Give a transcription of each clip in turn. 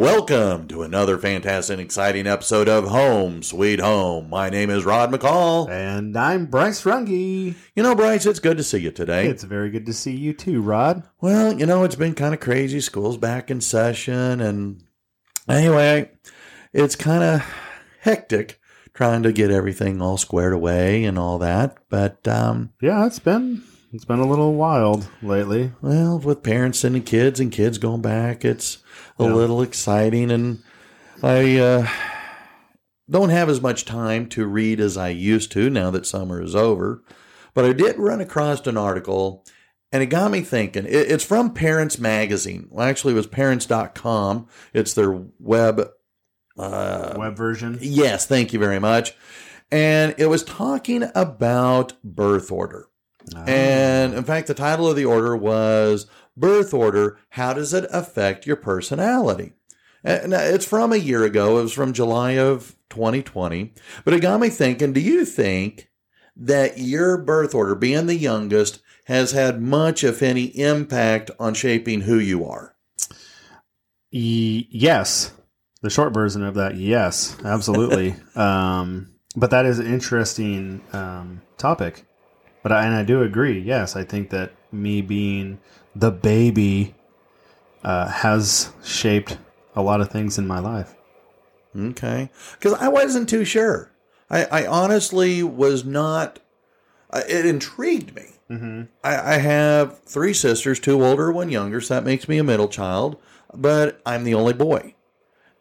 Welcome to another fantastic and exciting episode of Home Sweet Home. My name is Rod McCall. And I'm Bryce Runge. You know, Bryce, it's good to see you today. It's very good to see you too, Rod. Well, you know, it's been kind of crazy. School's back in session. And anyway, it's kind of hectic trying to get everything all squared away and all that. But, um, Yeah, it's been it's been a little wild lately. well, with parents sending kids and kids going back, it's a Yeah. little exciting. And I uh, don't have as much time to read as I used to now that summer is over. But I did run across an article and it got me thinking. It's from Parents Magazine. Well, actually, it was parents.com. It's their web. Uh, Web version. Yes, thank you very much. And it was talking about birth order. And in fact, the title of the order was Birth Order How Does It Affect Your Personality? And it's from a year ago. It was from July of 2020. But it got me thinking do you think that your birth order, being the youngest, has had much, if any, impact on shaping who you are? Yes. The short version of that, yes, absolutely. um, but that is an interesting um, topic. But I, and I do agree. Yes, I think that me being the baby uh, has shaped a lot of things in my life. Okay. Because I wasn't too sure. I, I honestly was not. I- It intrigued me. Mm-hmm. I, I have three sisters, two older, one younger, so that makes me a middle child, but I'm the only boy.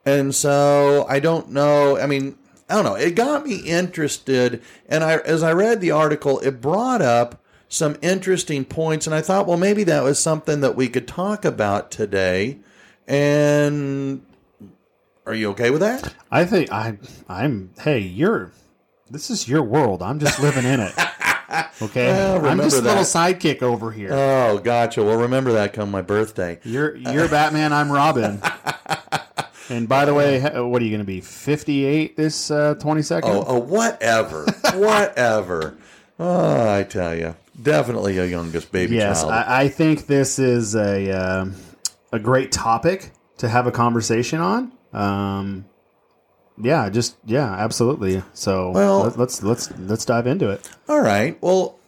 And so I don't know. I mean, I don't know. It got me interested. And I, as I read the article, it brought up some interesting points. And I thought, well, maybe that was something that we could talk about today. And are you okay with that? I think I I'm hey, you're this is your world. I'm just living in it. Okay. Well, I'm just a little sidekick over here. Oh, gotcha. Well, remember that come my birthday. you're you're Batman, I'm Robin. And by the way, what are you going to be? 58 this uh, 22nd? Oh, oh whatever. whatever. Oh, I tell you. Definitely a youngest baby yes, child. I, I think this is a um a great topic to have a conversation on. Um, yeah, just yeah, absolutely. So Well- let, let's let's let's dive into it. All right. Well,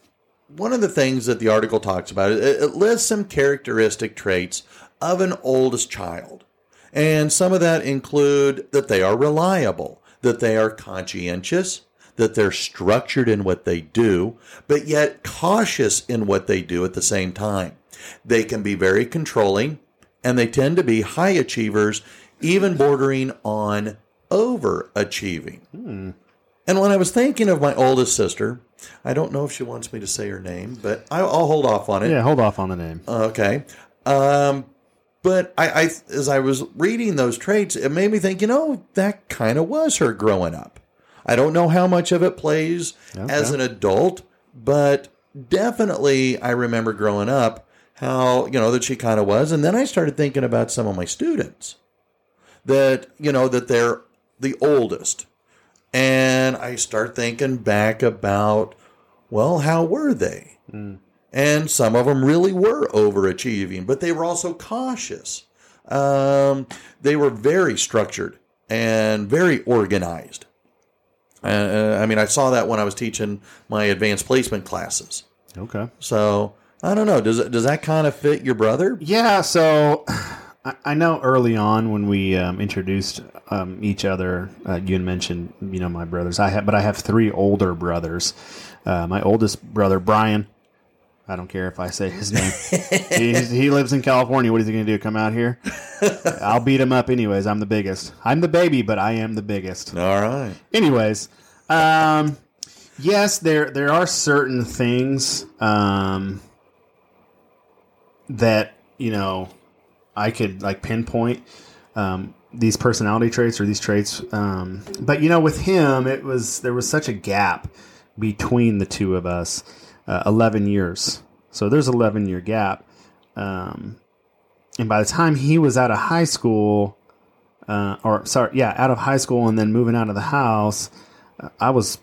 one of the things that the article talks about, it, it lists some characteristic traits of an oldest child. And some of that include that they are reliable, that they are conscientious, that they're structured in what they do, but yet cautious in what they do at the same time. They can be very controlling, and they tend to be high achievers, even bordering on overachieving. And when I was thinking of my oldest sister, I don't know if she wants me to say her name, but I'll hold off on it. Yeah, hold off on the name. Okay. Um, but I, I, as I was reading those traits, it made me think, you know, that kind of was her growing up. I don't know how much of it plays as an adult, but definitely I remember growing up how, you know, that she kind of was. And then I started thinking about some of my students that, you know, that they're the oldest. And I start thinking back about, well, how were they? Hmm. And some of them really were overachieving, but they were also cautious. Um, they were very structured and very organized. Uh, I mean, I saw that when I was teaching my advanced placement classes. Okay. So I don't know. Does does that kind of fit your brother? Yeah, so I, I know early on when we um, introduced um, each other, uh, you had mentioned, you know, my brothers. I have, but I have three older brothers. Uh, my oldest brother, Brian. I don't care if I say his name. he, he lives in California. What is he going to do? Come out here? I'll beat him up anyways. I'm the biggest. I'm the baby, but I am the biggest. All right. Anyways, um, yes, there there are certain things um, that you know I could like pinpoint um, these personality traits or these traits. Um, but you know, with him, it was there was such a gap between the two of us, uh, eleven years. So there's eleven year gap, um, and by the time he was out of high school, uh, or sorry, yeah, out of high school and then moving out of the house, uh, I was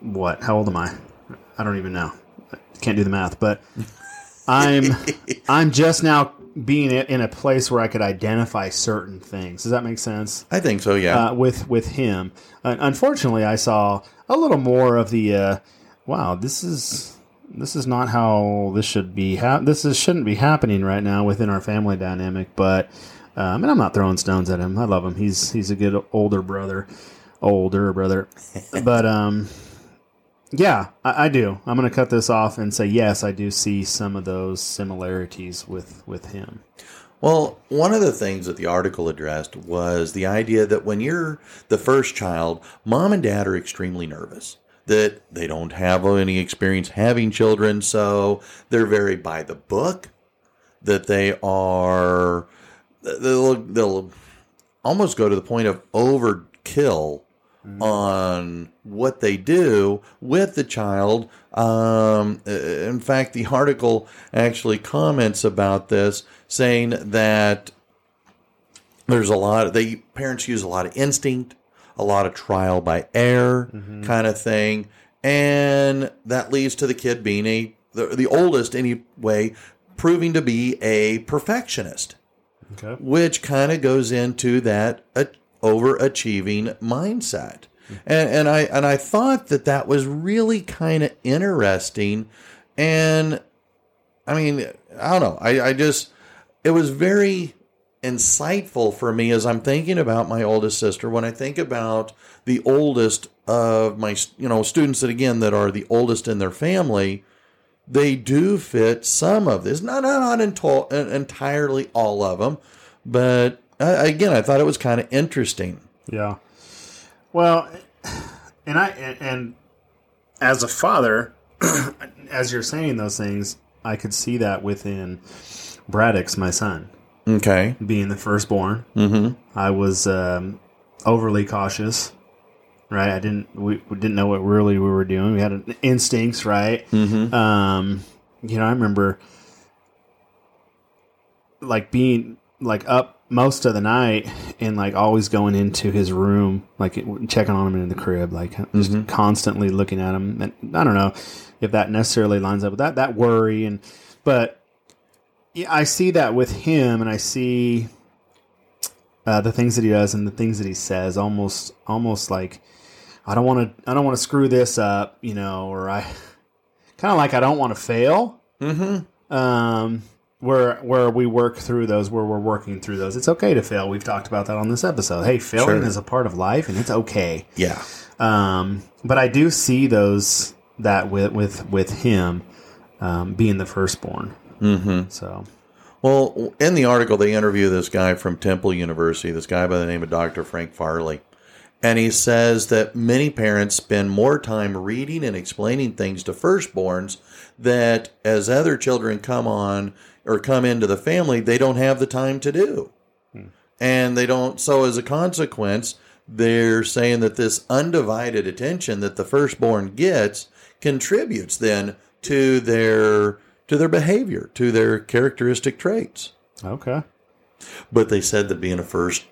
what? How old am I? I don't even know. Can't do the math, but I'm I'm just now being in a place where I could identify certain things. Does that make sense? I think so. Yeah. Uh, with with him, uh, unfortunately, I saw a little more of the. Wow, this is this is not how this should be. Ha- this is, shouldn't be happening right now within our family dynamic. But um, and I'm not throwing stones at him. I love him. He's he's a good older brother, older brother. but um, yeah, I, I do. I'm going to cut this off and say yes, I do see some of those similarities with with him. Well, one of the things that the article addressed was the idea that when you're the first child, mom and dad are extremely nervous that they don't have any experience having children, so they're very by the book. That they are, they'll, they'll almost go to the point of overkill mm. on what they do with the child. Um, in fact, the article actually comments about this, saying that there's a lot of they parents use a lot of instinct a lot of trial by error mm-hmm. kind of thing. And that leads to the kid being a, the, the oldest anyway, proving to be a perfectionist. Okay. Which kind of goes into that uh, overachieving mindset. Mm-hmm. And, and I and I thought that that was really kind of interesting, and I mean I don't know I, I just it was very insightful for me as I'm thinking about my oldest sister. When I think about the oldest of my, you know, students that again that are the oldest in their family, they do fit some of this. Not not, not entirely all of them, but uh, again, I thought it was kind of interesting. Yeah. Well, and I and, and as a father, as you're saying those things, I could see that within Braddock's my son. Okay. Being the firstborn, mm-hmm. I was um, overly cautious. Right, I didn't. We, we, didn't know what really we were doing. We had instincts, right? Mm-hmm. Um, you know, I remember like being like up most of the night and like always going into his room, like checking on him in the crib, like just mm-hmm. constantly looking at him. And I don't know if that necessarily lines up with that that worry and but yeah, I see that with him, and I see uh, the things that he does and the things that he says. Almost, almost like I don't want to. I don't want to screw this up, you know, or I kind of like I don't want to fail. Mm-hmm. Um, where where we work through those, where we're working through those. It's okay to fail. We've talked about that on this episode. Hey, failing sure. is a part of life, and it's okay. Yeah. Um, but I do see those that with with with him um, being the firstborn. Mm-hmm. So, well, in the article, they interview this guy from Temple University, this guy by the name of Dr. Frank Farley. And he says that many parents spend more time reading and explaining things to firstborns that as other children come on or come into the family, they don't have the time to do. Hmm. And they don't, so as a consequence, they're saying that this undivided attention that the firstborn gets contributes then to their to their behavior, to their characteristic traits. Okay. But they said that being a first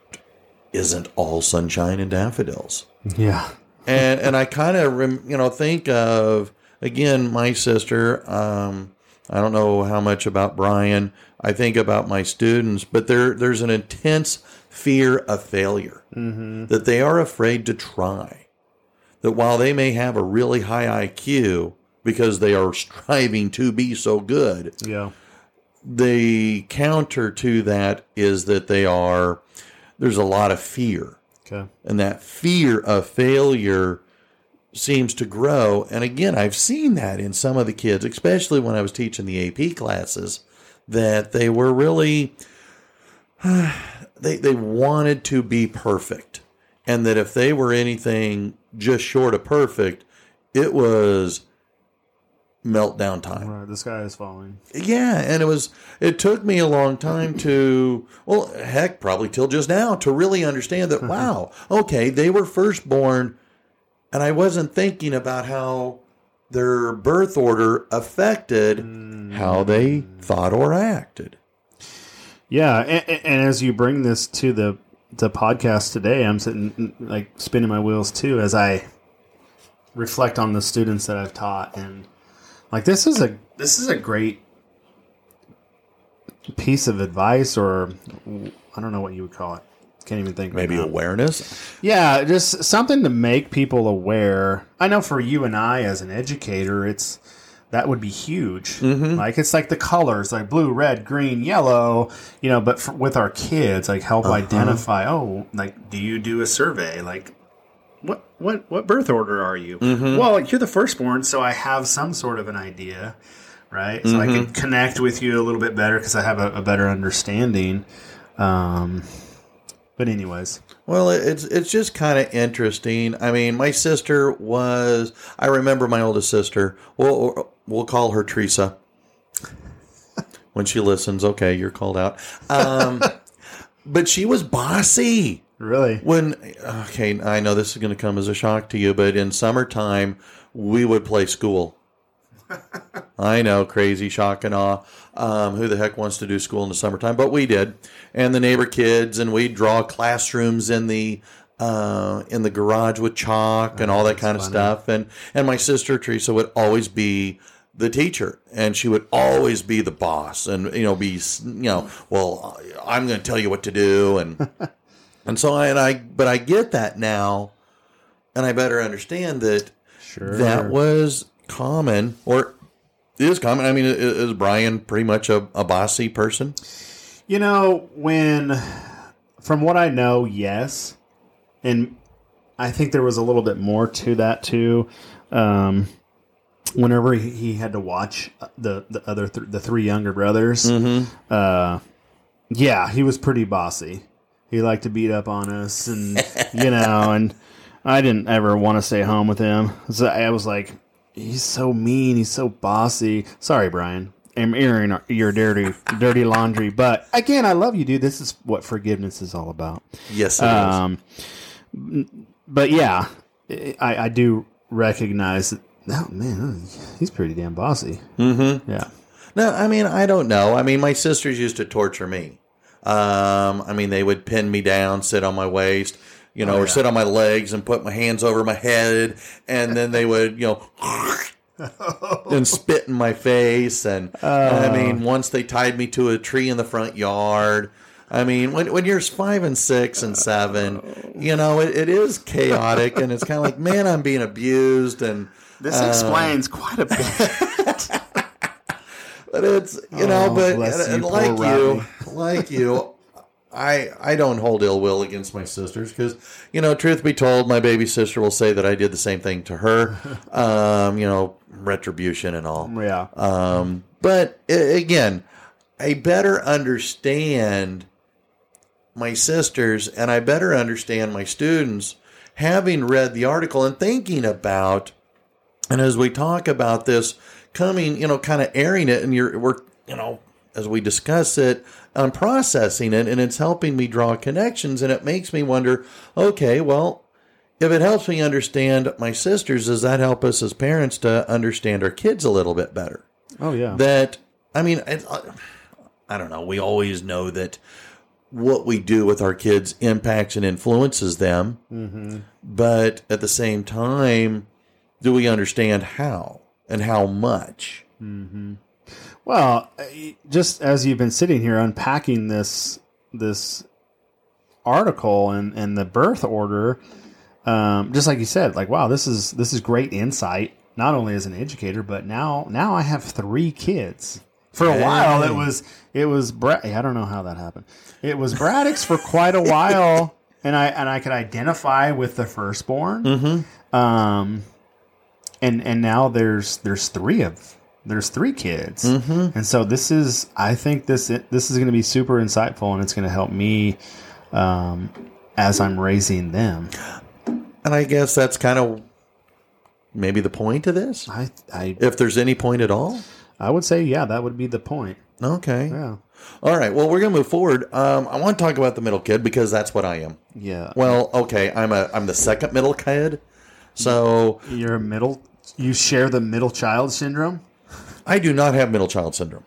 isn't all sunshine and daffodils. Yeah. and and I kind of you know think of again my sister. Um, I don't know how much about Brian. I think about my students, but there there's an intense fear of failure mm-hmm. that they are afraid to try. That while they may have a really high IQ, because they are striving to be so good. Yeah. The counter to that is that they are, there's a lot of fear. Okay. And that fear of failure seems to grow. And again, I've seen that in some of the kids, especially when I was teaching the AP classes, that they were really, they, they wanted to be perfect. And that if they were anything just short of perfect, it was meltdown time. Right, the sky is falling. Yeah, and it was it took me a long time to well, heck, probably till just now to really understand that wow, okay, they were first born and I wasn't thinking about how their birth order affected mm. how they thought or acted. Yeah, and, and as you bring this to the the podcast today, I'm sitting like spinning my wheels too as I reflect on the students that I've taught and like this is a this is a great piece of advice, or I don't know what you would call it. Can't even think. Maybe right awareness. Yeah, just something to make people aware. I know for you and I, as an educator, it's that would be huge. Mm-hmm. Like it's like the colors, like blue, red, green, yellow. You know, but for, with our kids, like help Uh-huh. identify. Oh, like do you do a survey? Like what what what birth order are you? Mm-hmm. Well, you're the firstborn, so I have some sort of an idea, right? So I Mm-hmm. can connect with you a little bit better because I have a, a better understanding. Um, but anyways, Well, it's it's just kind of interesting. I mean, my sister was. I remember my oldest sister. We'll we'll call her Teresa. When she listens, okay, you're called out. Um, but she was bossy. Really, When okay, I know this is going to come as a shock to you, but in summertime we would play school. I know, crazy shock and awe. Um, who the heck wants to do school in the summertime? But we did, and the neighbor kids, and we'd draw classrooms in the uh, in the garage with chalk and all that kind of stuff. And and my sister Teresa would always be the teacher, and she would always be the boss, and you know, be you know, well, I'm going to tell you what to do, and and so I and I, but I get that now, and I better understand that sure. that was common or is common. I mean, is Brian pretty much a, a bossy person? You know, when from what I know, yes, and I think there was a little bit more to that too. Um, whenever he, he had to watch the the other th- the three younger brothers, uh, yeah, he was pretty bossy. He liked to beat up on us, and you know, and I didn't ever want to stay home with him. So I was like, he's so mean, he's so bossy. Sorry, Brian. I'm airing your dirty, dirty laundry, but again, I love you, dude. This is what forgiveness is all about. Yes, it is. Um, but yeah, I, I do recognize that. Oh man, he's pretty damn bossy. Mm-hmm. Yeah. No, I mean, I don't know. I mean, my sisters used to torture me. Um, I mean, they would pin me down, sit on my waist, you know, or sit on my legs and put my hands over my head, and then they would, you know, and spit in my face. And I mean, once they tied me to a tree in the front yard. I mean, when when you're five and six and seven, you know, it, it is chaotic, and it's kind of like, man, I'm being abused, and This explains quite a bit. But it's you know, Oh, but and, you, and like you, like you, I I don't hold ill will against my sisters because you know, truth be told, my baby sister will say that I did the same thing to her. um, you know, retribution and all. yeah. Um, but again, I better understand my sisters and I better understand my students having read the article and thinking about and as we talk about this coming, you know, kind of airing it and you're we're you know, as we discuss it, I'm processing it and it's helping me draw connections and it makes me wonder, okay, well, if it helps me understand my sisters, does that help us as parents to understand our kids a little bit better? oh yeah. that I mean, it, I, I don't know. We always know that what we do with our kids impacts and influences them, Mm-hmm. but at the same time, do we understand how and how much? Well, just as you've been sitting here unpacking this this article and and the birth order, um, just like you said, like wow, this is this is great insight. Not only as an educator, but now now I have three kids. For a while, it was it was Brad. I don't know how that happened. It was Braddock's for quite a while, and I and I could identify with the firstborn. Mm-hmm. Um, and and now there's there's three of there's three kids, Mm-hmm. and so this is I think this this is going to be super insightful, and it's going to help me um, as I'm raising them. And I guess that's kind of maybe the point of this, I I if there's any point at all. I would say yeah, that would be the point. Okay. Yeah, All right. Well, we're gonna move forward. Um, I want to talk about the middle kid because that's what I am. yeah. Well, okay. I'm a I'm the second middle kid, so You're a middle. You share the middle child syndrome. I do not have middle child syndrome.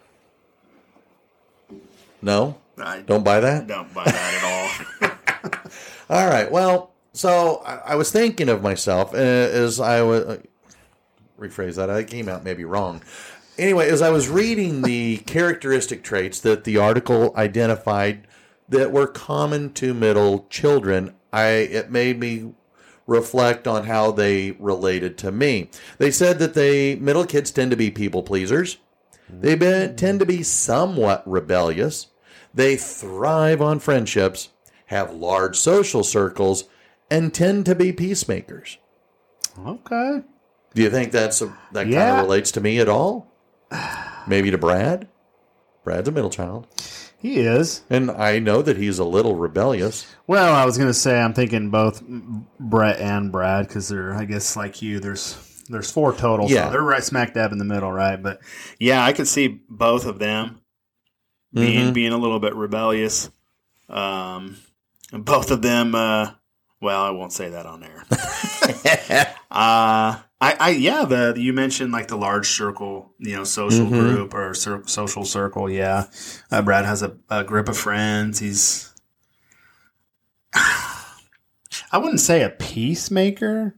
No, I don't buy that. don't buy that at all. All right. Well, so I, I was thinking of myself uh, as I was uh, rephrase that. I came out maybe wrong. anyway, as I was reading the characteristic traits that the article identified that were common to middle children, I it made me reflect on how they related to me. They said that they middle kids tend to be people pleasers. They be, tend to be somewhat rebellious. They thrive on friendships, have large social circles, and tend to be peacemakers. Okay. Do you think that's a, that kind of relates to me at all? Maybe to Brad. Brad's a middle child, He is. and I know that he's a little rebellious. Well, I was gonna say I'm thinking both Brett and Brad because they're I guess like you. There's there's four total. Yeah. so they're right smack dab in the middle, right? But yeah, I could see both of them being Mhm. being a little bit rebellious. Um, both of them. Uh, well, I won't say that on air. Uh, I, I, yeah, the you mentioned like the large circle, you know, social Mhm. group or cir- social circle. Yeah, uh, Brad has a, a group of friends. He's, I wouldn't say a peacemaker,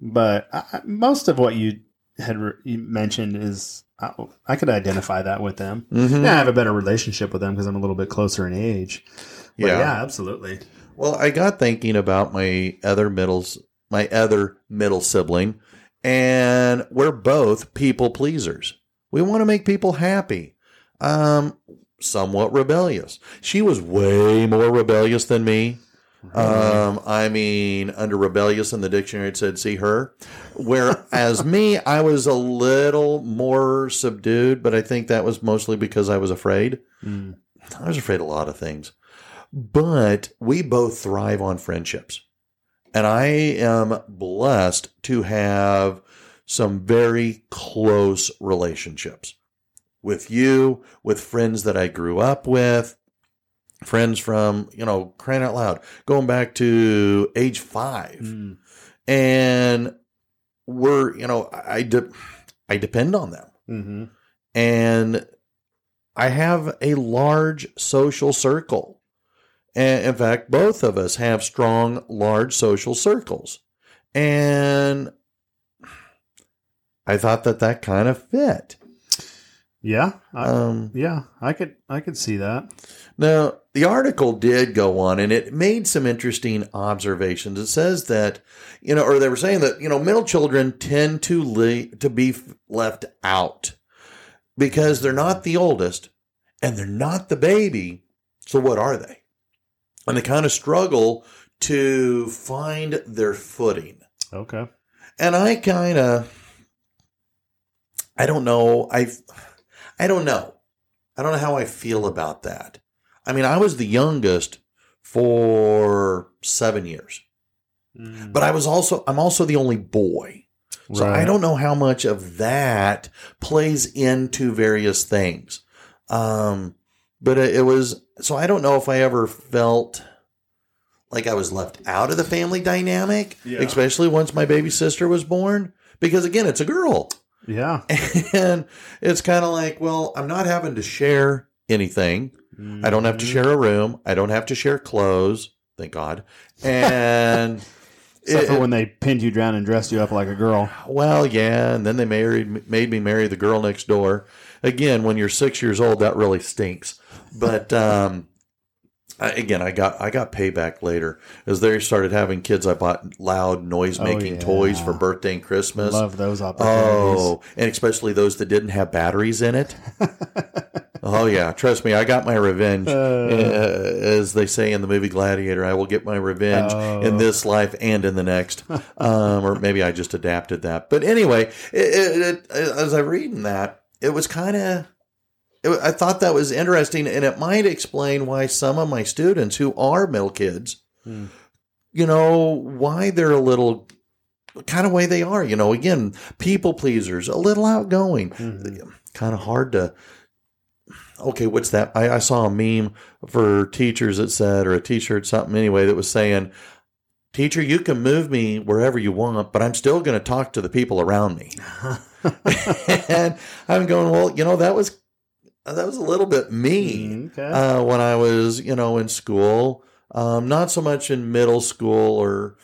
but I, most of what you had re- you mentioned is I, I could identify that with them. Mhm. Yeah, I have a better relationship with them because I'm a little bit closer in age. But Yeah. yeah, absolutely. Well, I got thinking about my other middles, my other middle sibling, and we're both people pleasers. We want to make people happy. Um, somewhat rebellious. She was way more rebellious than me. Um, I mean, under rebellious in the dictionary, it said see her. Whereas me, I was a little more subdued, but I think that was mostly because I was afraid. Mm. I was afraid of a lot of things. But we both thrive on friendships. And I am blessed to have some very close relationships with you, with friends that I grew up with, friends from, you know, crying out loud, going back to age five. Mm. And we're, you know, I, de- I depend on them hmm and I have a large social circle. And in fact, both of us have strong, large social circles. And I thought that that kind of fit. Yeah, I, Um, yeah, I could, I could see that. Now, the article did go on and it made some interesting observations. It says that, you know, or they were saying that, you know, middle children tend to le- to be f- left out because they're not the oldest and they're not the baby. So what are they? And they kind of struggle to find their footing. Okay. And I kind of, I don't know. I, I don't know. I don't know how I feel about that. I mean, I was the youngest for seven years, but I was also, I'm also the only boy. So I don't know how much of that plays into various things. Um, but it, it was, so I don't know if I ever felt like I was left out of the family dynamic, Yeah. especially once my baby sister was born, because again, it's a girl. Yeah. And it's kind of like, well, I'm not having to share anything. I don't have to share a room. I don't have to share clothes. Thank God. And Except it- for when they pinned you down and dressed you up like a girl. well, yeah, and then they married made me marry the girl next door. Again, when you're six years old, that really stinks. But um, I, again, I got I got payback later as they started having kids. I bought loud noise making Oh, yeah. toys for birthday and Christmas. Love those opportunities. Oh, and especially those that didn't have batteries in it. oh yeah, trust me, I got my revenge. Uh. Uh, as they say in the movie Gladiator, I will get my revenge Oh. in this life and in the next. um, or maybe I just adapted that. But anyway, it, it, it, as I reading that, it was kind of. I thought that was interesting, and it might explain why some of my students who are middle kids, Hmm. you know, why they're a little kind of way they are. You know, again, people pleasers, a little outgoing, Mhm. kind of hard to. Okay, what's that? I, I saw a meme for teachers that said, or a T-shirt, something anyway, that was saying, "Teacher, you can move me wherever you want, but I'm still going to talk to the people around me." and I'm going, well, you know, that was that was a little bit me Okay. uh, when I was, you know, in school. Um, not so much in middle school or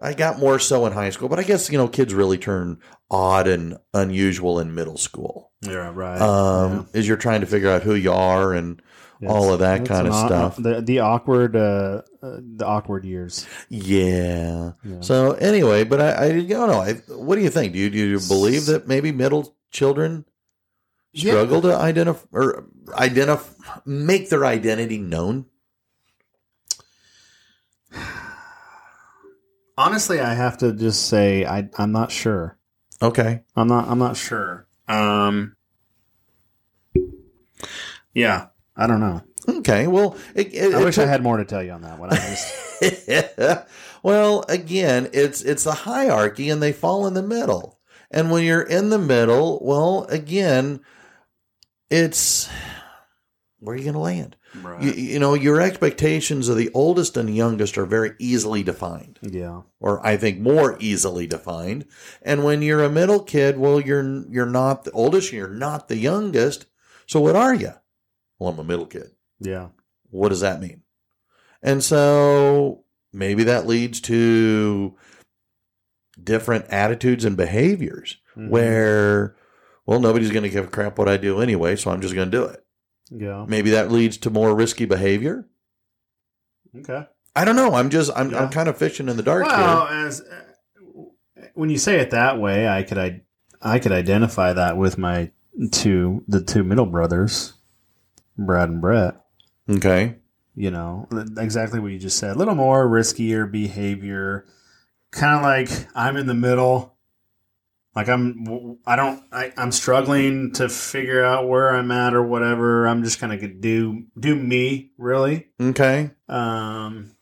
I got more so in high school, but I guess you know kids really turn odd and unusual in middle school. Yeah, right. Um, As you're trying to figure out who you are and Yeah, all of that it's kind of au- stuff. The the awkward uh, uh, the awkward years. Yeah. Yeah. So anyway, but I, I don't know. I, what do you think? Do you, do you believe that maybe middle children Yeah. struggle to identify or identify, make their identity known? Honestly, I have to just say I I'm not sure. Okay. I'm not I'm not sure. Um. Yeah, I don't know. Okay. Well, it, it, I it wish I had more to tell you on that one. I just well, again, it's it's a hierarchy, and they fall in the middle. And when you're in the middle, well, again, it's where are you going to land? You, you know, your expectations of the oldest and youngest are very easily defined, yeah. or I think more easily defined. And when you're a middle kid, well, you're you're not the oldest, you're not the youngest. So what are you? Well, I'm a middle kid. Yeah. What does that mean? And so maybe that leads to different attitudes and behaviors Mhm. where, well, nobody's going to give a crap what I do anyway, so I'm just going to do it. Yeah. Maybe that leads to more risky behavior. Okay. I don't know. I'm just, I'm, Yeah. I'm kind of fishing in the dark Well, here. as when you say it that way, I could I I could identify that with my two the two middle brothers, Brad and Brett. Okay. You know exactly what you just said. A little more riskier behavior, kind of like I'm in the middle. Like I'm, I don't, I, I'm struggling to figure out where I'm at or whatever. I'm just kind of do do me really. Okay. Um,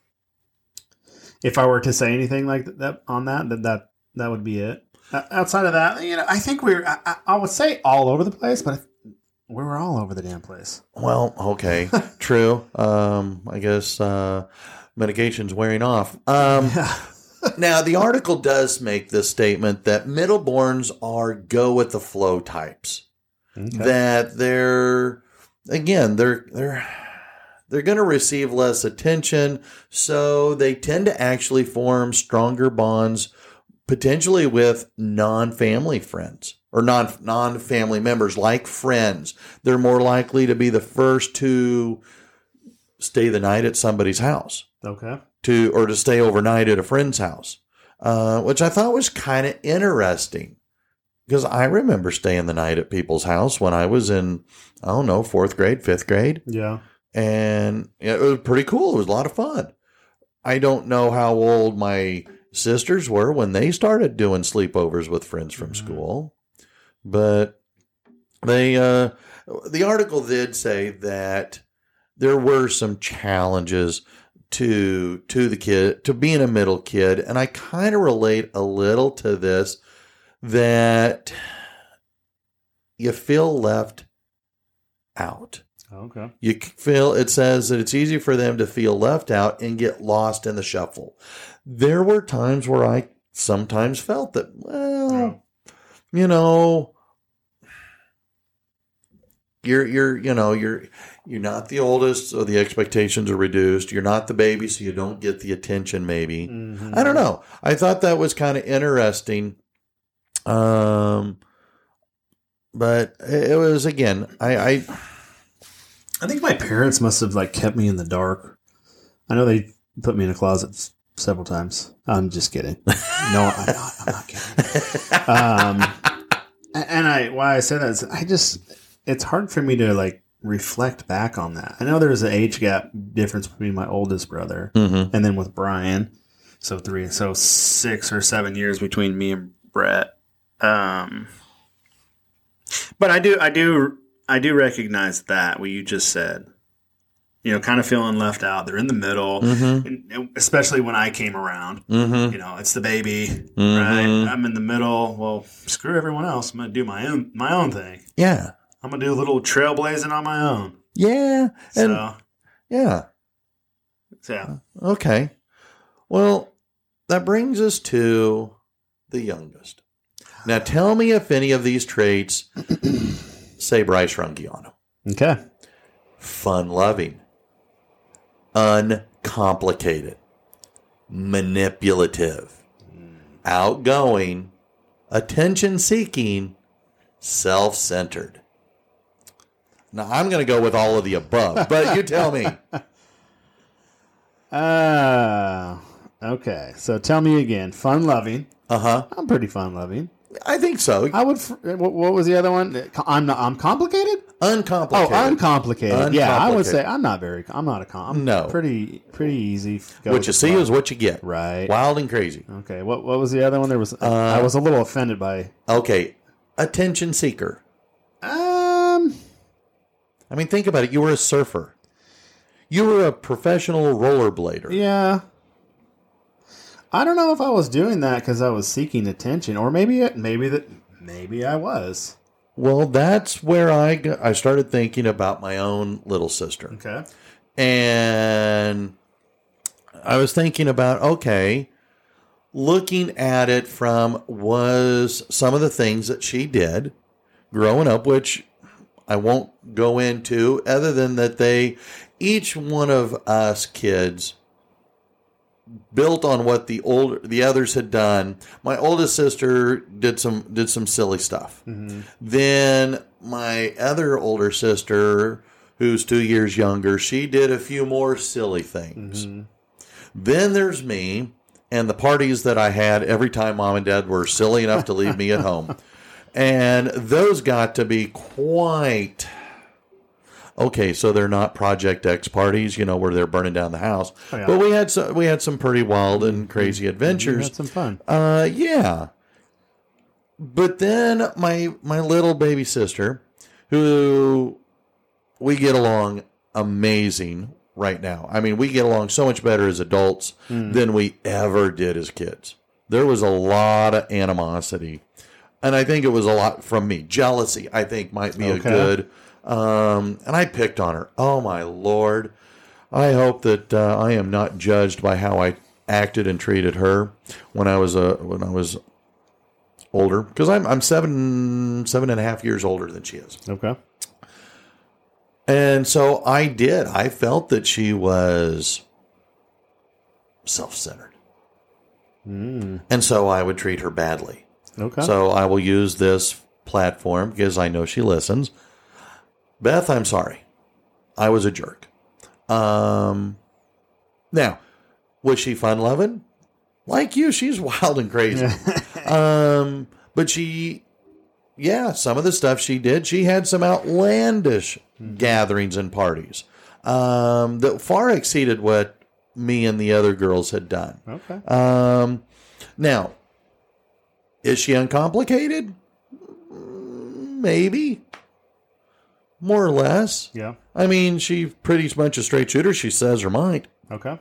if I were to say anything like that on that, then that that would be it. Uh, outside of that, you know, I think we're. I, I- I would say all over the place, but we were all over the damn place. Well, okay. True. Um, I guess, uh, medication's wearing off. Um, Yeah. Now, the article does make this statement that middleborns are go with the flow types. That they're again, they're they're they're going to receive less attention, so they tend to actually form stronger bonds potentially with non-family friends or non non-family members like friends. They're more likely to be the first to stay the night at somebody's house Okay. To or to stay overnight at a friend's house, uh, which I thought was kind of interesting because I remember staying the night at people's house when I was in I don't know fourth grade, fifth grade, Yeah. and it was pretty cool. It was a lot of fun. I don't know how old my sisters were when they started doing sleepovers with friends from Mhm. school, but they uh, the article did say that there were some challenges to to the kid to being a middle kid. And i kind of relate a little to this that you feel left out. Oh, okay. you feel it says that it's easy for them to feel left out and get lost in the shuffle. There were times where i sometimes felt that well you know you're you're you know you're you're not the oldest so the expectations are reduced you're not the baby so you don't get the attention maybe Mhm. i don't know i thought that was kind of interesting um but it was again i i I think my parents must have like kept me in the dark. I know they put me in a closet several times. I'm just kidding. No, I'm not, I'm not kidding. Um, and I why I say that is I just it's hard for me to like reflect back on that. I know there's an age gap difference between my oldest brother Mhm. and then with Brian, so three, so six or seven years between me and Brett. Um, but I do, I do, I do recognize that what you just said. You know, kind of feeling left out. They're in the middle, Mhm. and especially when I came around. Mhm. You know, it's the baby, right? I'm in the middle. Well, screw everyone else. I'm gonna do my own, my own thing. yeah I'm gonna do a little trailblazing on my own. yeah and So, yeah so yeah. Uh, okay. Well, that brings us to the youngest. Now, tell me if any of these traits say Bryce Runge on them. Okay. Fun loving, uncomplicated, manipulative, mm. outgoing, attention seeking, self centered. Now, I'm going to go with all of the above, but you tell me. Uh, okay. So tell me again. Fun loving. Uh huh. I'm pretty fun loving. I think so. I would. fr- What, what was the other one? I'm not. I'm complicated. Uncomplicated. Oh, Uncomplicated. uncomplicated. Yeah, I would say I'm not very. I'm not a com. I'm No. pretty pretty easy. What you see is what you get. right. Wild and crazy. Okay. What what was the other one? There was. Uh, I was a little offended by. Okay. Attention seeker. I mean, think about it. You were a surfer. You were a professional rollerblader. Yeah. I don't know if I was doing that because I was seeking attention, or maybe it, maybe that maybe I was. Well, that's where I got, I started thinking about my own little sister. Okay. And I was thinking about okay, looking at it from was some of the things that she did growing up, which I won't go into, other than that they each one of us kids built on what the older the others had done. My oldest sister did some did some silly stuff. Mm-hmm. Then my other older sister, who's two years younger, she did a few more silly things. Mm-hmm. Then there's me and the parties that I had every time mom and dad were silly enough to leave me at home. And those got to be quite okay. So they're not Project X parties, you know, where they're burning down the house. Oh, yeah. But we had some, we had some pretty wild and crazy You adventures. had some fun. Uh, yeah. But then my my little baby sister, who we get along amazing right now. I mean, we get along so much better as adults than we ever did as kids. There was a lot of animosity, and I think it was a lot from me. Jealousy, I think, might be a good. Um, and I picked on her. Oh my lord! I hope that uh, I am not judged by how I acted and treated her when I was a when I was older because I'm I'm seven seven and a half years older than she is, Okay. and so I did. I felt that she was self centered, and so I would treat her badly. Okay. So I will use this platform because I know she listens. Beth, I'm sorry. I was a jerk. Um, now, was she fun loving? Like you, she's wild and crazy. um, but she, yeah, some of the stuff she did, she had some outlandish gatherings and parties um, that far exceeded what me and the other girls had done. okay. Um, now, is she uncomplicated? Maybe. More or less. yeah. I mean, she's pretty much a straight shooter. She says her mind. Okay.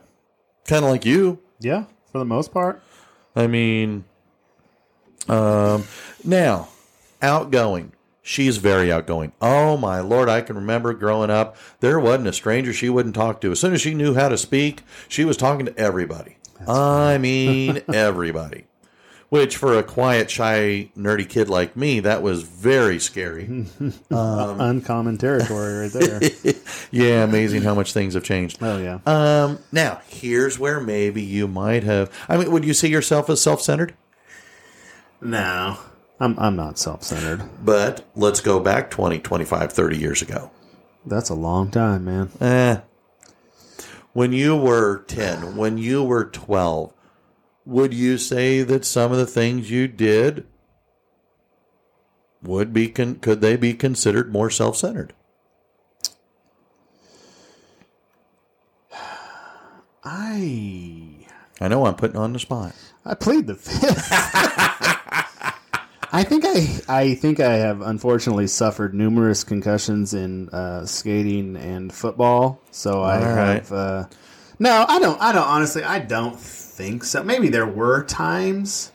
Kind of like you. Yeah. For the most part. I mean, um, now, outgoing. She's very outgoing. Oh my lord, I can remember growing up, there wasn't a stranger she wouldn't talk to. As soon as she knew how to speak, she was talking to everybody. I mean, everybody. Which, for a quiet, shy, nerdy kid like me, that was very scary. Um, Uncommon territory right there. yeah, amazing how much things have changed. oh yeah. Um, now, here's where maybe you might have. I mean, would you see yourself as self centered? no. I'm I'm not self-centered. But let's go back 20, 25, 30 years ago. That's a long time, man. Eh. When you were 10, when you were 12, would you say that some of the things you did would be con- could they be considered more self-centered? I I know I'm putting on the spot. I played the fifth. I think I I think I have unfortunately suffered numerous concussions in uh, skating and football. So I right. have uh, no, I don't. I don't honestly. I don't think so. Maybe there were times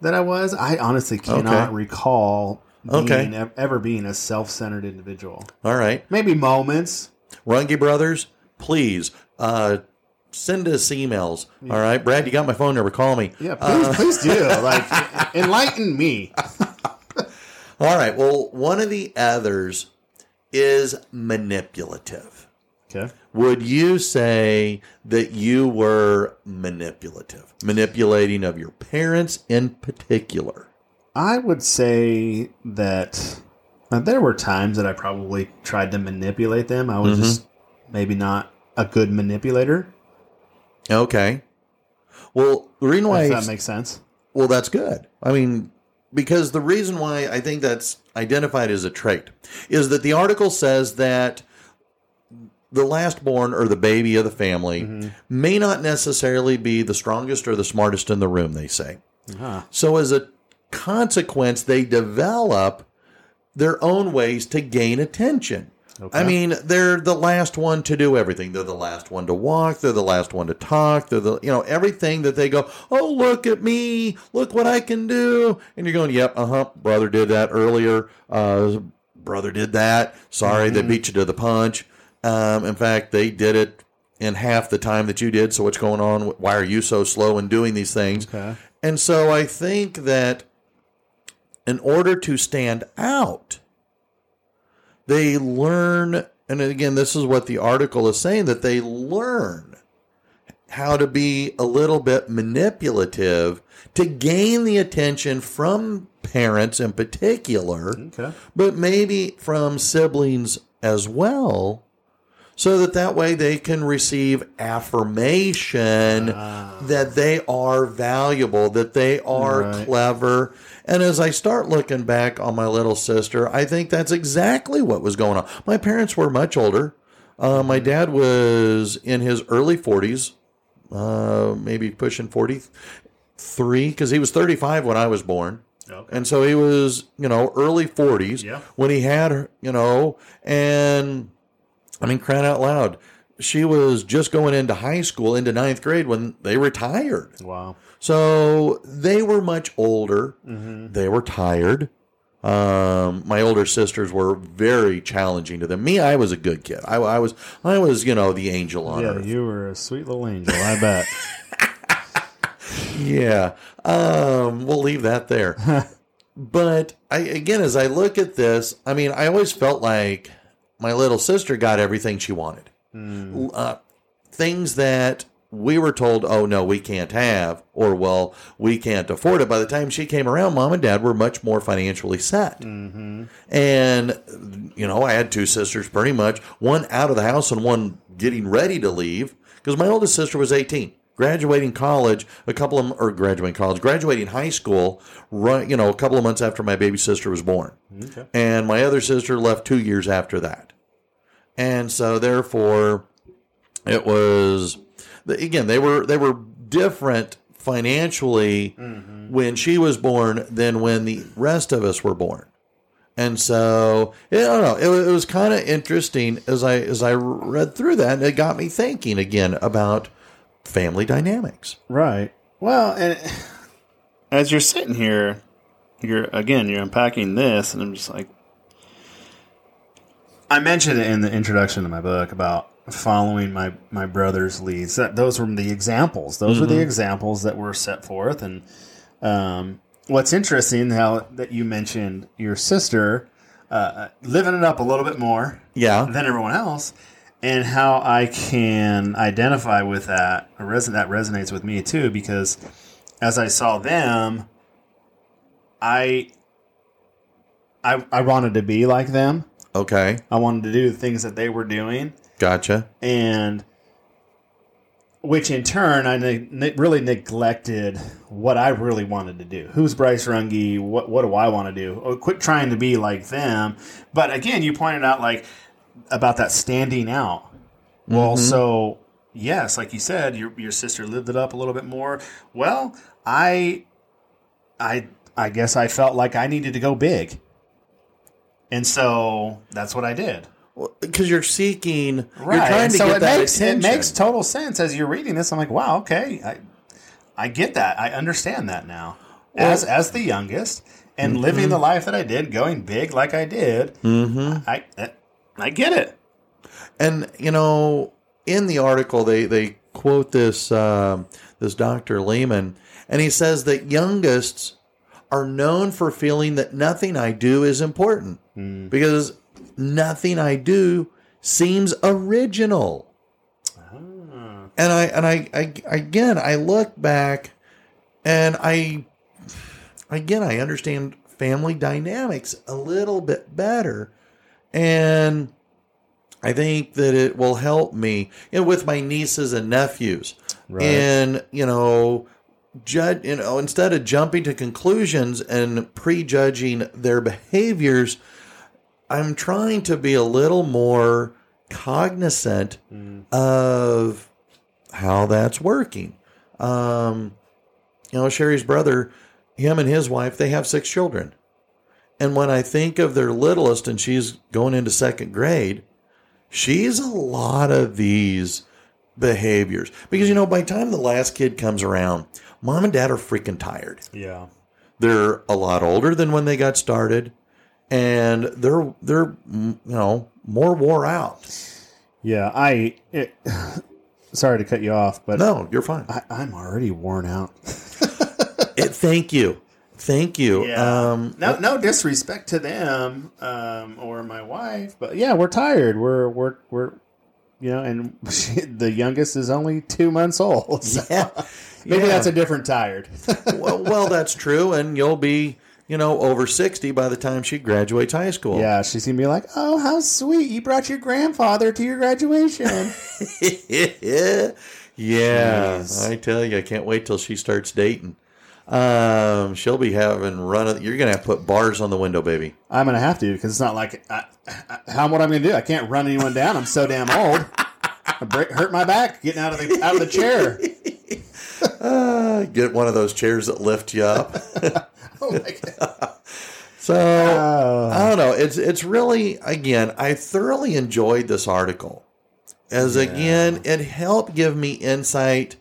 that I was. I honestly cannot Okay. recall being, Okay. ever being a self-centered individual. All right. Maybe moments. Runge Brothers, please uh, send us emails. All right. Brad, you got my phone number. Call me. Yeah, please, please do. Like enlighten me. All right. Well, one of the others is manipulative. Okay. would you say that you were manipulative, manipulating of your parents in particular? I would say that uh, there were times that I probably tried to manipulate them. I was Mm-hmm. just maybe not a good manipulator. Okay. Well, the reason why that makes sense. Well, that's good. I mean, because the reason why I think that's identified as a trait is that the article says that the last born or the baby of the family may not necessarily be the strongest or the smartest in the room, they say. Ah, So, as a consequence, they develop their own ways to gain attention. Okay. I mean, they're the last one to do everything. They're the last one to walk. They're the last one to talk. They're the, you know, everything that they go, oh, look at me. Look what I can do. And you're going, yep, uh huh. Brother did that earlier. Uh, brother did that. Sorry, they beat you to the punch. Um, in fact, they did it in half the time that you did. So what's going on? Why are you so slow in doing these things? Okay. And so I think that in order to stand out, they learn, and again, this is what the article is saying that they learn how to be a little bit manipulative to gain the attention from parents in particular, Okay. but maybe from siblings as well. So that that way they can receive affirmation that they are valuable, that they are Right. clever. And as I start looking back on my little sister, I think that's exactly what was going on. My parents were much older. Uh, my dad was in his early 40s, uh, maybe pushing 43, because he was 35 when I was born. Okay. And so he was, you know, early 40s Yeah. when he had you know, and I mean, crying out loud, she was just going into high school, into ninth grade when they retired. Wow. So they were much older. Mm-hmm. They were tired. Um, my older sisters were very challenging to them. Me, I was a good kid. I, I was, I was, you know, the angel on Yeah, earth. you were a sweet little angel. I bet. Yeah. Um, we'll leave that there. but I again, as I look at this, I mean, I always felt like my little sister got everything she wanted. Uh, things that we were told, oh no, we can't have, or well, we can't afford it. By the time she came around, mom and dad were much more financially set. And, you know, I had two sisters pretty much, one out of the house and one getting ready to leave because my oldest sister was 18, graduating college, a couple of, or graduating college, graduating high school, right, you know, a couple of months after my baby sister was born. Okay. And my other sister left two years after that. And so therefore it was, again, they were, they were different financially mm-hmm. when she was born than when the rest of us were born. And so, I don't know. It, it was kind of interesting as I as I read through that, and it got me thinking again about family dynamics. Right. Well, and as you're sitting here, you're again you're unpacking this, and I'm just like, I mentioned it in the introduction to my book about following my my brother's leads. That those were the examples. Those were the examples that were set forth. And um, what's interesting how that you mentioned your sister uh, living it up a little bit more Yeah, than everyone else and how I can identify with that reson- that resonates with me too because as I saw them I I I wanted to be like them. Okay, I wanted to do the things that they were doing gotcha. and which in turn I ne- really neglected what I really wanted to do. Who's Bryce Runge? What what do I want to do? Oh, quit trying to be like them. But again, you pointed out like about that standing out. Well, mm-hmm. so yes, like you said, your your sister lived it up a little bit more. Well, I I I guess I felt like I needed to go big. And so that's what I did. Because you're seeking, you're Right. trying and to so get it that makes attention. it makes total sense as you're reading this. I'm like, wow, okay, I I get that. I understand that now. as as the youngest and Mm-hmm. living the life that I did, going big like I did, Mm-hmm. I, I I get it. And you know, in the article, they they quote this um, this Dr. Leman, and he says that youngest are known for feeling that nothing I do is important because nothing I do seems original. Ah. And I and I, I again I look back and I again I understand family dynamics a little bit better. And I think that it will help me you know, with my nieces and nephews. Right. And, you know, judge you know, instead of jumping to conclusions and prejudging their behaviors, I'm trying to be a little more cognizant of how that's working. Um, you know, Sherry's brother, him and his wife, they have six children. And when I think of their littlest and she's going into second grade, she's a lot of these behaviors. Because, you know, by the time the last kid comes around, mom and dad are freaking tired. Yeah. They're a lot older than when they got started. And they're they're you know more wore out. Yeah. I. It, sorry to cut you off, but No, you're fine. I, I'm already worn out. It, thank you, thank you. Um, no, no disrespect to them um, or my wife, but yeah, we're tired. We're we're we're you know, and she, the youngest is only two months old. So yeah, maybe Yeah. that's a different tired. well, well, that's true, and you'll be you know over sixty by the time she graduates high school. yeah, she's gonna be like, "Oh, how sweet! You brought your grandfather to your graduation." yeah, Jeez. I tell you, I can't wait till she starts dating. Um, she'll be having run. You're gonna have to put bars on the window, baby. I'm gonna have to because it's not like I, I, how what I'm gonna do. I can't run anyone down. I'm so damn old. I break, hurt my back getting out of the out of the chair. Uh, get one of those chairs that lift you up. Oh my god! So Oh. I don't know. It's it's really again. I thoroughly enjoyed this article, as again it helped give me insight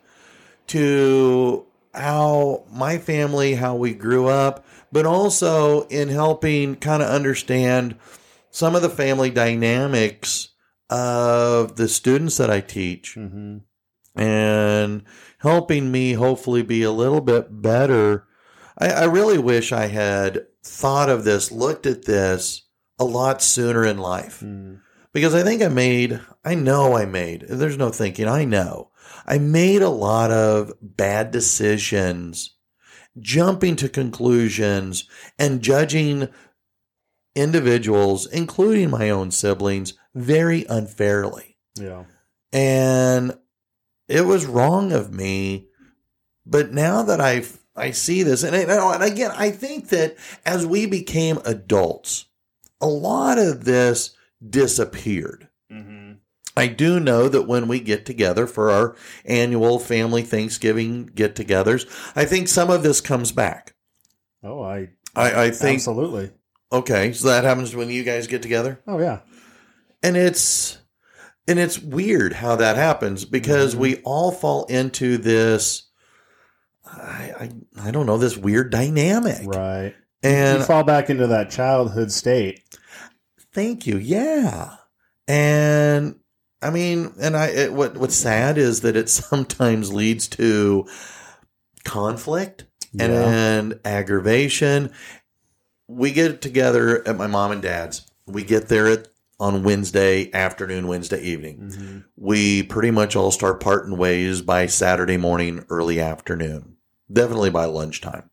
to how my family, how we grew up, but also in helping kind of understand some of the family dynamics of the students that I teach hmm and helping me hopefully be a little bit better. I, I really wish I had thought of this, looked at this a lot sooner in life Mm. because I think I made, I know I made, there's no thinking, I know I made a lot of bad decisions, jumping to conclusions and judging individuals, including my own siblings, very unfairly Yeah. and it was wrong of me but now that i i see this and, and again i think that as we became adults a lot of this disappeared hmm i do know that when we get together for our annual family thanksgiving get-togethers i think some of this comes back Oh, I i, I think absolutely. okay so that happens when you guys get together Oh yeah. and it's and it's weird how that happens because Mhm. we all fall into this I, I I don't know this weird dynamic Right. and you fall back into that childhood state. thank you yeah and I mean and I it, what what's sad is that it sometimes leads to conflict and, Yeah. and aggravation we get together at my mom and dad's we get there at on Wednesday afternoon Wednesday evening Mhm. we pretty much all start parting ways by Saturday morning, early afternoon, definitely by lunchtime.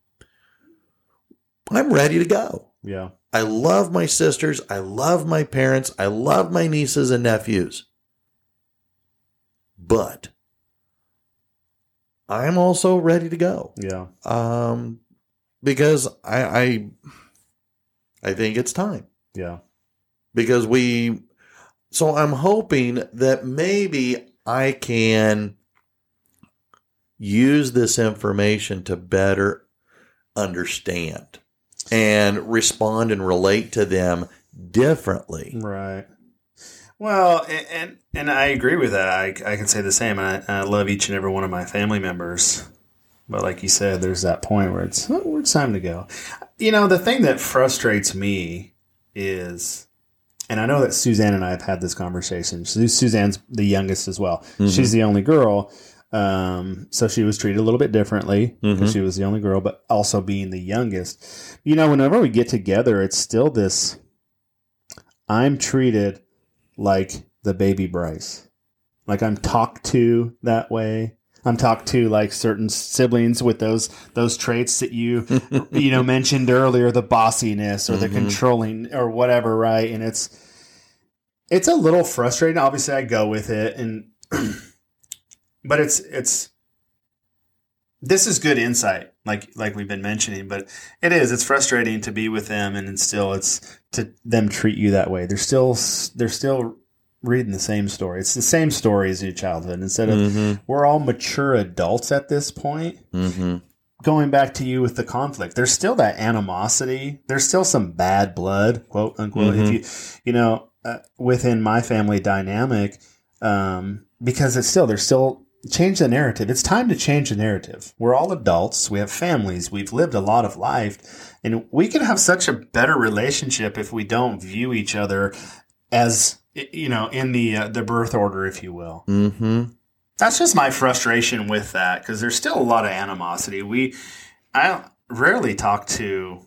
I'm ready to go. Yeah. I love my sisters. I love my parents. I love my nieces and nephews. But I'm also ready to go. Yeah. Um, because I, I, I think it's time Yeah. because we so i'm hoping that maybe i can use this information to better understand and respond and relate to them differently Right. Well, and and, and I agree with that. I, I can say the same. I, I love each and every one of my family members. But like you said, there's that point where it's oh, it's time to go. You know, the thing that frustrates me is, and I know that Suzanne and I have had this conversation. Suzanne's the youngest as well. Mm-hmm. She's the only girl. Um, so she was treated a little bit differently because she was the only girl, but also being the youngest. You know, whenever we get together, it's still this I'm treated like the baby Bryce. Like I'm talked to that way. I'm talked to like certain siblings with those those traits that you you know mentioned earlier, the bossiness or the Mhm. controlling or whatever, right? And it's it's a little frustrating. Obviously, I go with it, and but it's it's this is good insight, like like we've been mentioning. But it is it's frustrating to be with them, and still it's to them treat you that way. They're still they're still reading the same story. It's the same story as your childhood. Instead of Mm-hmm. we're all mature adults at this point. Mm-hmm. Going back to you with the conflict, there's still that animosity. There's still some bad blood, quote unquote. If you, you know, uh, within my family dynamic, um, because it's still there's still change the narrative. It's time to change the narrative. We're all adults. We have families. We've lived a lot of life, and we can have such a better relationship if we don't view each other as you know in the uh, the birth order, if you will Mm-hmm. that's just my frustration with that because there's still a lot of animosity. We, I rarely talk to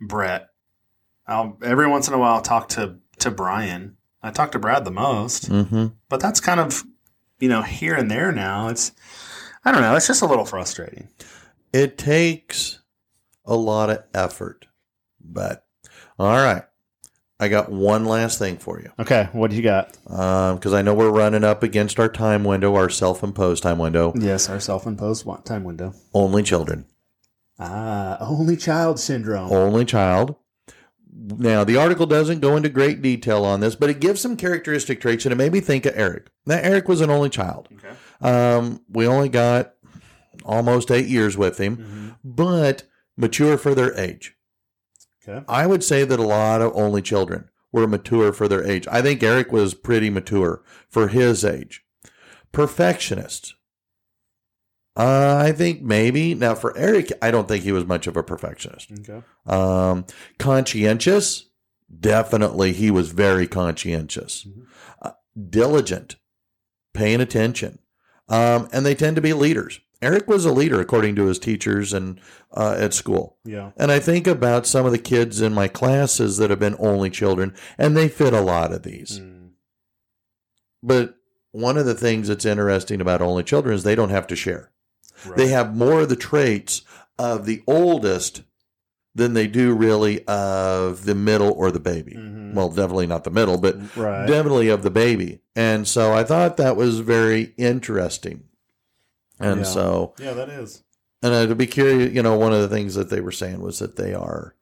Brett. I'll every once in a while I'll talk to to Brian. I talk to Brad the most, Mm-hmm. but that's kind of you know here and there now. It's I don't know. It's just a little frustrating. It takes a lot of effort, but all right. I got one last thing for you Okay, what do you got? Um, because I know we're running up against our time window, our self-imposed time window. Yes, our self-imposed one- time window. Only children, Ah, only child syndrome. only child. Now the article doesn't go into great detail on this, but it gives some characteristic traits, and it made me think of Eric. Now Eric was an only child. Okay. Um, we only got almost eight years with him, Mm-hmm. but mature for their age. Okay. I would say that a lot of only children were mature for their age. I think Eric was pretty mature for his age. Perfectionists. Uh, I think maybe. Now, for Eric, I don't think he was much of a perfectionist. Okay. Um, conscientious. Definitely, he was very conscientious. Mhm. Uh, diligent, paying attention. Um, and they tend to be leaders. Eric was a leader, according to his teachers and uh, at school. Yeah. And I think about some of the kids in my classes that have been only children, and they fit a lot of these. Mm. But one of the things that's interesting about only children is they don't have to share. Right. They have more of the traits of the oldest than they do really of the middle or the baby. Mhm. Well, definitely not the middle, but right. definitely of the baby. And so I thought that was very interesting. And Yeah. so yeah, that is. and to be curious, you know, one of the things that they were saying was that they are,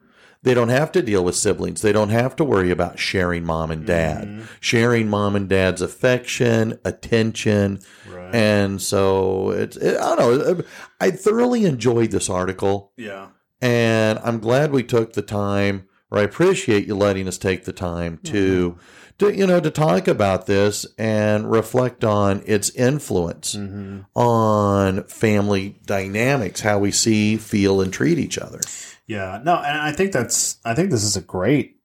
they don't have to deal with siblings. They don't have to worry about sharing mom and dad, Mhm. sharing mom and dad's affection, attention. Right. And so it's, it, I don't know. I thoroughly enjoyed this article yeah. and I'm glad we took the time, or I appreciate you letting us take the time to, to you know, to talk about this and reflect on its influence Mm-hmm. on family dynamics, how we see, feel, and treat each other. Yeah, no, and I think that's I think this is a great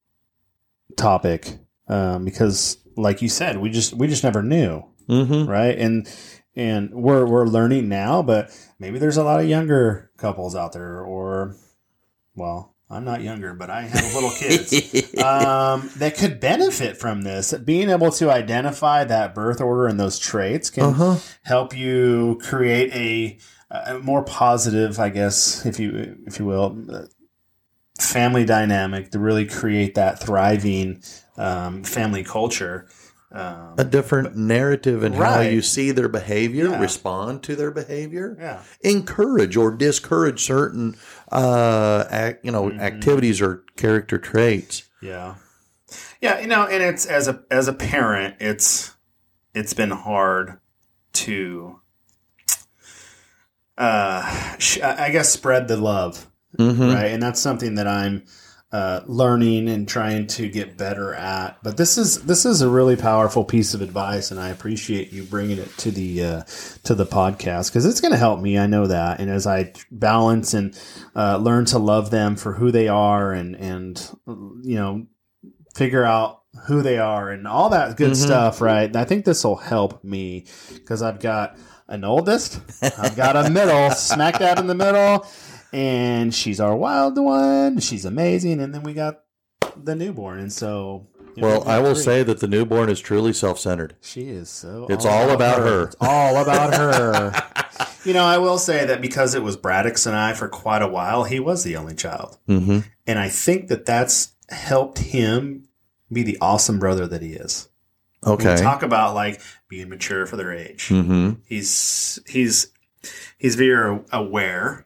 topic um, because, like you said, we just we just never knew, Mm-hmm. right? And and we're we're learning now, but maybe there's a lot of younger couples out there, or well, I'm not younger, but I have little kids um, that could benefit from this. Being able to identify that birth order and those traits can Uh huh. help you create a, a more positive, I guess, if you if you will, family dynamic to really create that thriving um, family culture. Um, A different narrative in how you see their behavior, Yeah. respond to their behavior, yeah, encourage or discourage certain, uh, act, you know, Mhm. activities or character traits. yeah, yeah. You know, and it's as a as a parent, it's it's been hard to, uh, I guess, spread the love Mm-hmm. right? And that's something that I'm uh, learning and trying to get better at. But this is this is a really powerful piece of advice, and I appreciate you bringing it to the uh, to the podcast because it's going to help me. I know that, and as I balance and uh, learn to love them for who they are, and and you know figure out who they are and all that good Mhm. stuff, right? I think this will help me because I've got an oldest, I've got a middle, smack dab in the middle, and she's our wild one. She's amazing, and then we got the newborn, and so Well, I will say that the newborn is truly self-centered. she is so. It's all about her. It's all about her. you know, I will say that because it was Braddock's and I for quite a while, he was the only child, Mm-hmm. and I think that that's helped him be the awesome brother that he is. Okay. talk about like being mature for their age. Mm-hmm. He's he's he's very aware.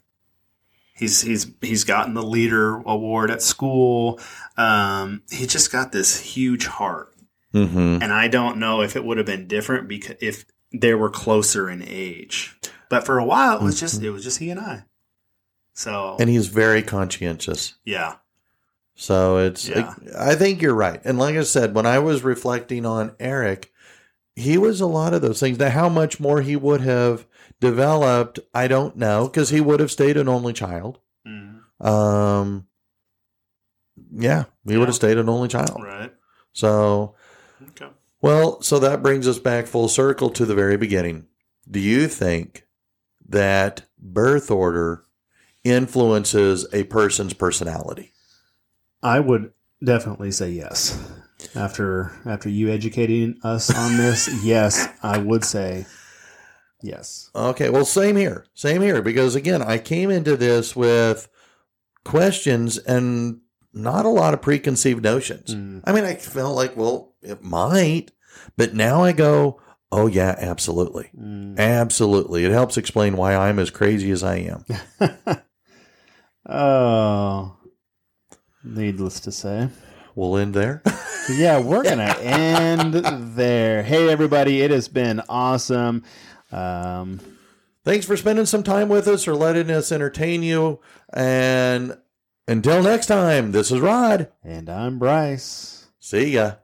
He's he's he's gotten the leader award at school. Um, he just got this huge heart, Mm-hmm. and I don't know if it would have been different because if they were closer in age. But for a while, it was just it was just he and I. So And he's very conscientious. yeah, So it's, Yeah. I think you're right. And like I said, when I was reflecting on Eric, he was a lot of those things. Now, how much more he would have developed, I don't know, because he would have stayed an only child. Mhm. Um, yeah, he would have stayed an only child. right. So, Okay. well, so that brings us back full circle to the very beginning. Do you think that birth order influences a person's personality? I would definitely say yes. After after you educating us on this, yes, I would say yes. Okay, well, same here. Same here. Because again, I came into this with questions and not a lot of preconceived notions. Mm. I mean, I felt like, well, it might, but now I go, oh, yeah, absolutely. Mm. Absolutely. It helps explain why I'm as crazy as I am. oh, needless to say. We'll end there. Yeah, we're gonna end there. Hey, everybody! It has been awesome. Um, Thanks for spending some time with us or letting us entertain you. And until next time, this is Rod. and I'm Bryce. See ya.